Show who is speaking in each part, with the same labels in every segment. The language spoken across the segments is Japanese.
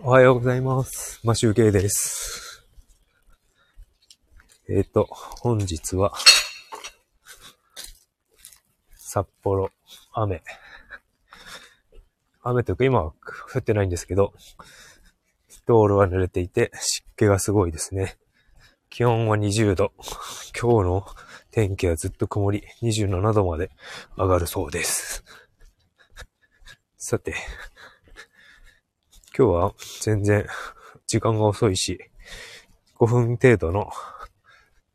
Speaker 1: おはようございます。マシュウケイです。えっ、と、本日は、札幌、雨。雨というか今は降ってないんですけど、道路は濡れていて湿気がすごいですね。気温は20度。今日の天気はずっと曇り、27度まで上がるそうです。さて、今日は全然時間が遅いし、5分程度の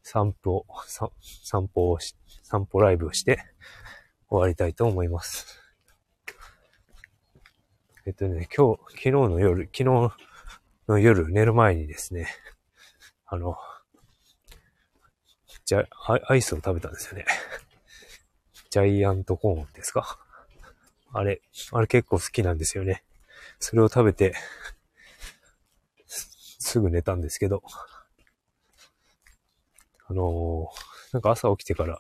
Speaker 1: 散歩を、散歩をし、散歩ライブをして終わりたいと思います。えっとね、今日、昨日の夜、昨日の夜寝る前にですね、あの、じゃ、アイスを食べたんですよね。ジャイアントコーンですか？あれ、あれ結構好きなんですよね。それを食べて、すぐ寝たんですけど、あのーなんか朝起きてから、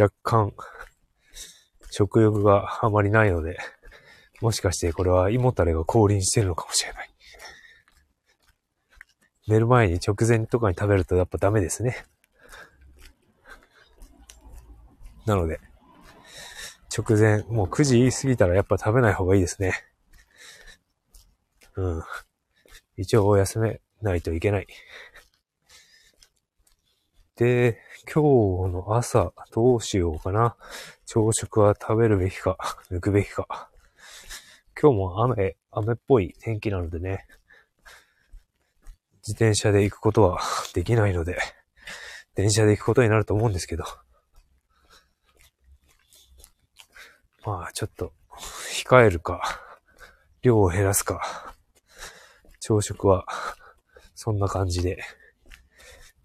Speaker 1: 若干、食欲があまりないので、もしかしてこれは胃もたれが降臨してるのかもしれない。寝る前に直前とかに食べるとやっぱダメですね。なので、直前、もう9時過ぎたらやっぱ食べない方がいいですね。うん。一応お休めないといけない。で、今日の朝どうしようかな。朝食は食べるべきか、抜くべきか。今日も雨、雨っぽい天気なのでね、自転車で行くことはできないので、電車で行くことになると思うんですけど。まあ、ちょっと、控えるか、量を減らすか、朝食は、そんな感じで、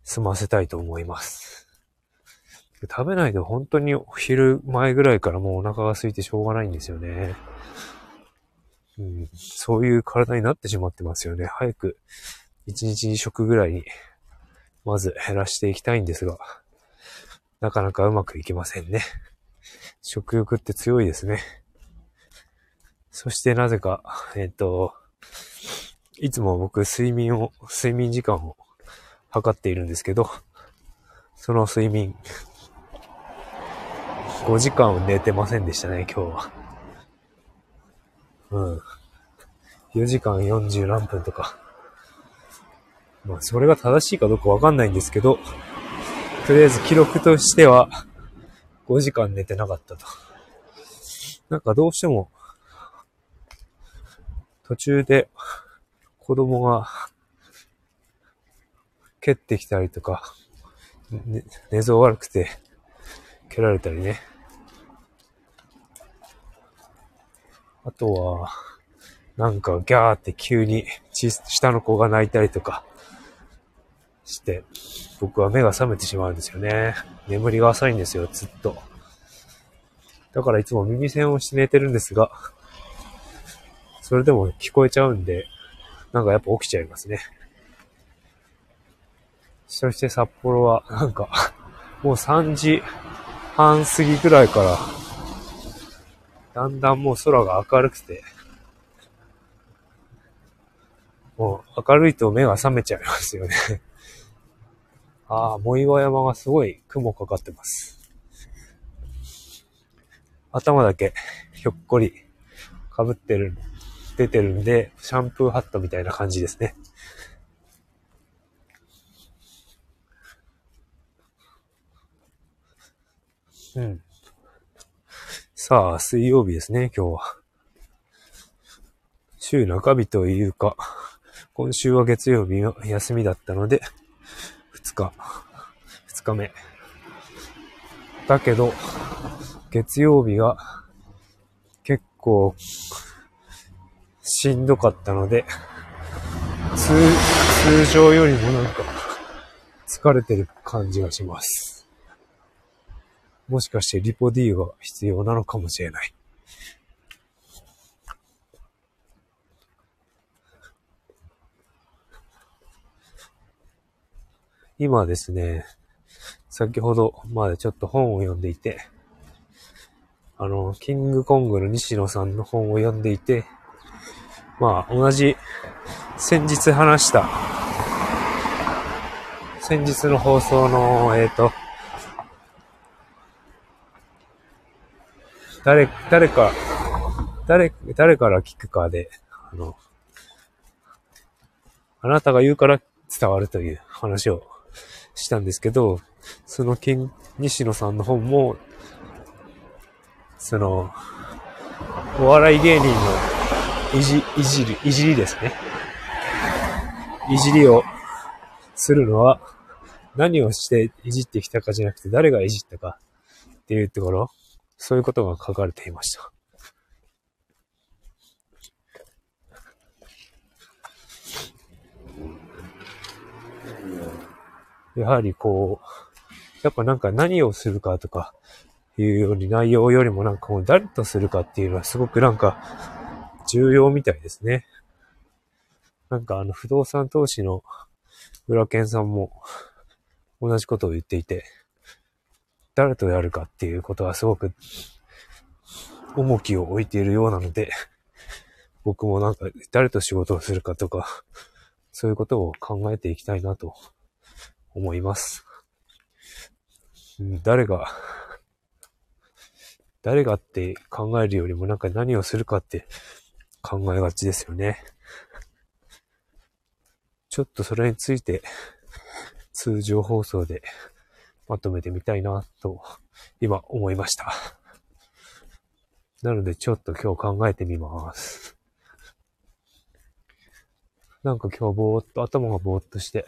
Speaker 1: 済ませたいと思います。食べないと本当にお昼前ぐらいからもうお腹が空いてしょうがないんですよね。うん、そういう体になってしまってますよね。早く、一日二食ぐらいに、まず減らしていきたいんですが、なかなかうまくいきませんね。食欲って強いですね。そしてなぜか、えっと、いつも僕睡眠を、睡眠時間を測っているんですけど、その睡眠、5時間寝てませんでしたね、今日は。うん。4時間40何分とか。まあ、それが正しいかどうかわかんないんですけど、とりあえず記録としては、5時間寝てなかったと。なんかどうしても、途中で子供が蹴ってきたりとか、ね、寝相悪くて蹴られたりね。あとは、なんかギャーって急に下の子が泣いたりとかして、僕は目が覚めてしまうんですよね。眠りが浅いんですよ、ずっと。だからいつも耳栓をして寝てるんですが、それでも聞こえちゃうんで、なんかやっぱ起きちゃいますね。そして札幌は、なんか、もう3時半過ぎぐらいから、だんだんもう空が明るくて、もう明るいと目が覚めちゃいますよね。ああ、藻岩山がすごい雲かかってます。頭だけひょっこり被ってる、出てるんで、シャンプーハットみたいな感じですね。うん。さあ、水曜日ですね、今日は。週中日というか、今週は月曜日の休みだったので、2日、2日目。だけど、月曜日が結構しんどかったので、通、通常よりもなんか疲れてる感じがします。もしかしてリポ D が必要なのかもしれない。今ですね、先ほどまでちょっと本を読んでいて、あの、キングコングの西野さんの本を読んでいて、まあ、同じ、先日話した、先日の放送の、えっ、ー、と、誰、誰か、誰、誰から聞くかで、あの、あなたが言うから伝わるという話をしたんですけど、その金、西野さんの本も、その、お笑い芸人のいじ、いじり、いじりですね。いじりをするのは、何をしていじってきたかじゃなくて、誰がいじったかっていうところ、そういうことが書かれていました。やはりこう、やっぱなんか何をするかとかいうように内容よりもなんかもう誰とするかっていうのはすごくなんか重要みたいですね。なんかあの不動産投資の裏健さんも同じことを言っていて、誰とやるかっていうことはすごく重きを置いているようなので、僕もなんか誰と仕事をするかとか、そういうことを考えていきたいなと思います。誰が、誰がって考えるよりもなんか何をするかって考えがちですよね。ちょっとそれについて通常放送でまとめてみたいなと今思いました。なのでちょっと今日考えてみます。なんか今日ぼーっと頭がぼーっとして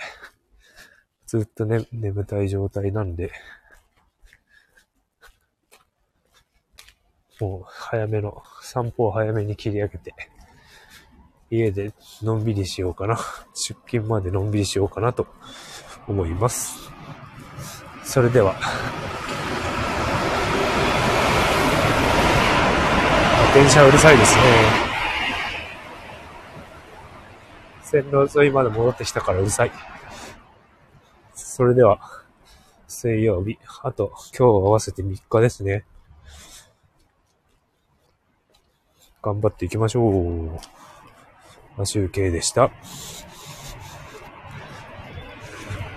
Speaker 1: ずっとね、眠たい状態なんで、もう早めの、散歩を早めに切り上げて、家でのんびりしようかな。出勤までのんびりしようかなと思います。それでは。電車うるさいですね。線路沿いまで戻ってきたからうるさい。それでは、水曜日、あと今日合わせて3日ですね。頑張っていきましょう。マシュウケイでした。